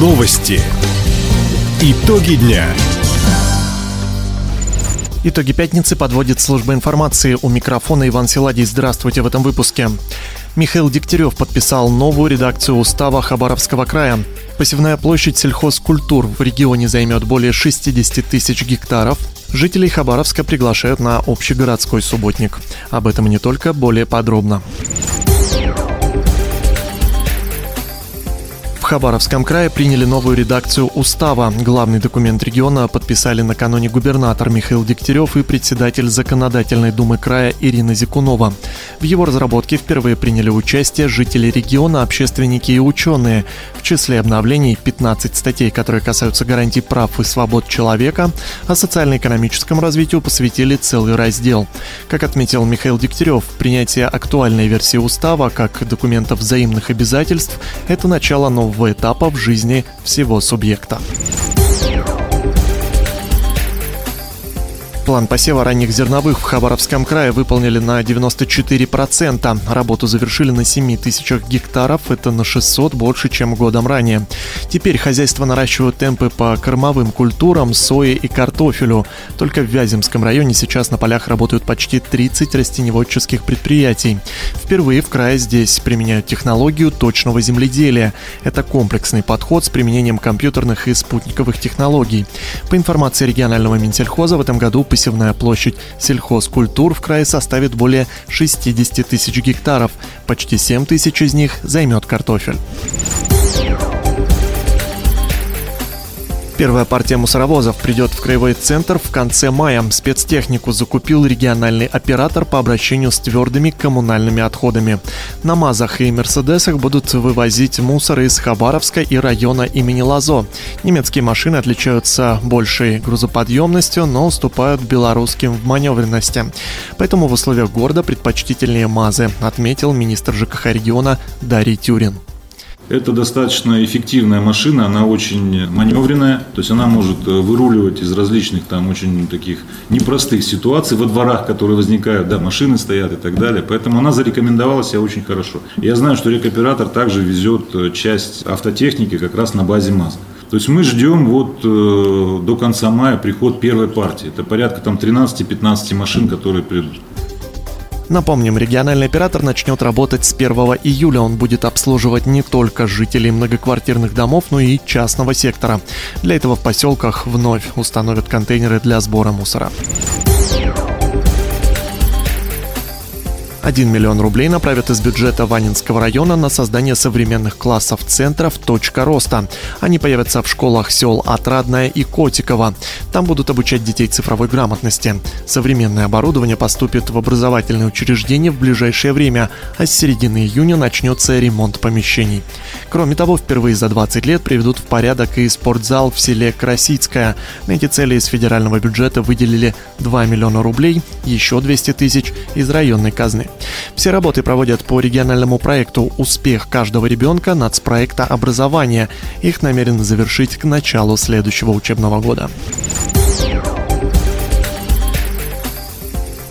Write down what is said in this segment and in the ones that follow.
Новости. Итоги дня. Итоги пятницы подводит служба информации. У микрофона Иван Силадий. Здравствуйте в этом выпуске. Михаил Дегтярев подписал новую редакцию устава Хабаровского края. Посевная площадь сельхозкультур в регионе займет более 60 тысяч гектаров. Жителей Хабаровска приглашают на общегородской субботник. Об этом и не только, более подробно. Хабаровском крае приняли новую редакцию устава. Главный документ региона подписали накануне губернатор Михаил Дегтярев и председатель Законодательной думы края Ирина Зикунова. В его разработке впервые приняли участие жители региона, общественники и ученые. В числе обновлений 15 статей, которые касаются гарантий прав и свобод человека, а социально-экономическому развитию посвятили целый раздел. Как отметил Михаил Дегтярев, принятие актуальной версии устава как документов взаимных обязательств – это начало нового нового этапа в жизни всего субъекта. План посева ранних зерновых в Хабаровском крае выполнили на 94%. Работу завершили на 7 тысячах гектаров, это на 600 больше, чем годом ранее. Теперь хозяйство наращивают темпы по кормовым культурам, сое и картофелю. Только в Вяземском районе сейчас на полях работают почти 30 растеневодческих предприятий. Впервые в крае здесь применяют технологию точного земледелия. Это комплексный подход с применением компьютерных и спутниковых технологий. По информации регионального Минсельхоза в этом году посевные посевная площадь сельхозкультур в крае составит более 60 тысяч гектаров. Почти 7 тысяч из них займет картофель. Первая партия мусоровозов придет в краевой центр в конце мая. Спецтехнику закупил региональный оператор по обращению с твердыми коммунальными отходами. На МАЗах и Мерседесах будут вывозить мусор из Хабаровска и района имени Лазо. Немецкие машины отличаются большей грузоподъемностью, но уступают белорусским в маневренности. Поэтому в условиях города предпочтительнее МАЗы, отметил министр ЖКХ региона Дарий Тюрин. Это достаточно эффективная машина, она очень маневренная, то есть она может э, выруливать из различных там очень таких непростых ситуаций во дворах, которые возникают, да, машины стоят и так далее. Поэтому она зарекомендовала себя очень хорошо. Я знаю, что рекоператор также везет э, часть автотехники как раз на базе МАЗ. То есть мы ждем вот э, до конца мая приход первой партии. Это порядка там 13-15 машин, которые придут. Напомним, региональный оператор начнет работать с 1 июля. Он будет обслуживать не только жителей многоквартирных домов, но и частного сектора. Для этого в поселках вновь установят контейнеры для сбора мусора. 1 миллион рублей направят из бюджета Ванинского района на создание современных классов центров «Точка роста». Они появятся в школах сел Отрадная и Котикова. Там будут обучать детей цифровой грамотности. Современное оборудование поступит в образовательные учреждения в ближайшее время, а с середины июня начнется ремонт помещений. Кроме того, впервые за 20 лет приведут в порядок и спортзал в селе Красицкое. На эти цели из федерального бюджета выделили 2 миллиона рублей, еще 200 тысяч из районной казны. Все работы проводят по региональному проекту «Успех каждого ребенка» нацпроекта образования. Их намерены завершить к началу следующего учебного года.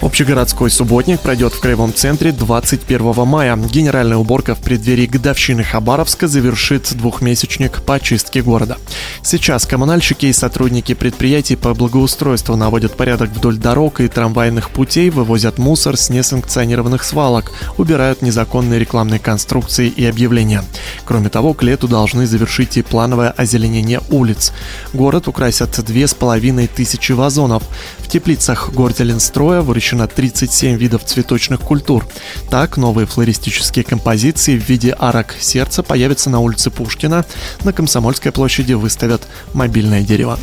Общегородской субботник пройдет в Краевом центре 21 мая. Генеральная уборка в преддверии годовщины Хабаровска завершит двухмесячник по очистке города. Сейчас коммунальщики и сотрудники предприятий по благоустройству наводят порядок вдоль дорог и трамвайных путей, вывозят мусор с несанкционированных свалок, убирают незаконные рекламные конструкции и объявления. Кроме того, к лету должны завершить и плановое озеленение улиц. Город украсят две с половиной тысячи вазонов. В теплицах Горделенстроя выращивают выпущено 37 видов цветочных культур. Так, новые флористические композиции в виде арок сердца появятся на улице Пушкина. На Комсомольской площади выставят мобильное дерево.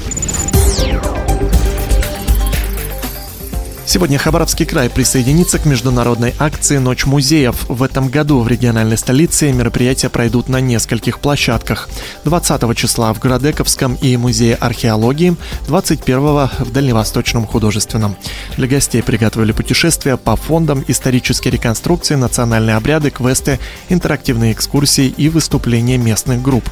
Сегодня Хабаровский край присоединится к международной акции «Ночь музеев». В этом году в региональной столице мероприятия пройдут на нескольких площадках. 20 числа в Городековском и Музее археологии, 21 в Дальневосточном художественном. Для гостей приготовили путешествия по фондам, исторические реконструкции, национальные обряды, квесты, интерактивные экскурсии и выступления местных групп.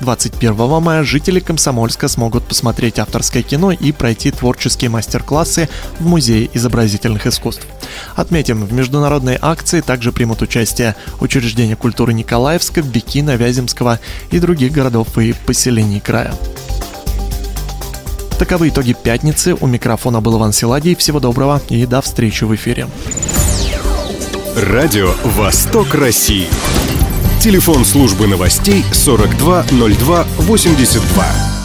21 мая жители Комсомольска смогут посмотреть авторское кино и пройти творческие мастер-классы в Музее изобразительных искусств. Отметим, в международной акции также примут участие учреждения культуры Николаевска, Бикина, Вяземского и других городов и поселений края. Таковы итоги пятницы. У микрофона был Иван Силадий. Всего доброго и до встречи в эфире. Радио «Восток России». Телефон службы новостей 420282.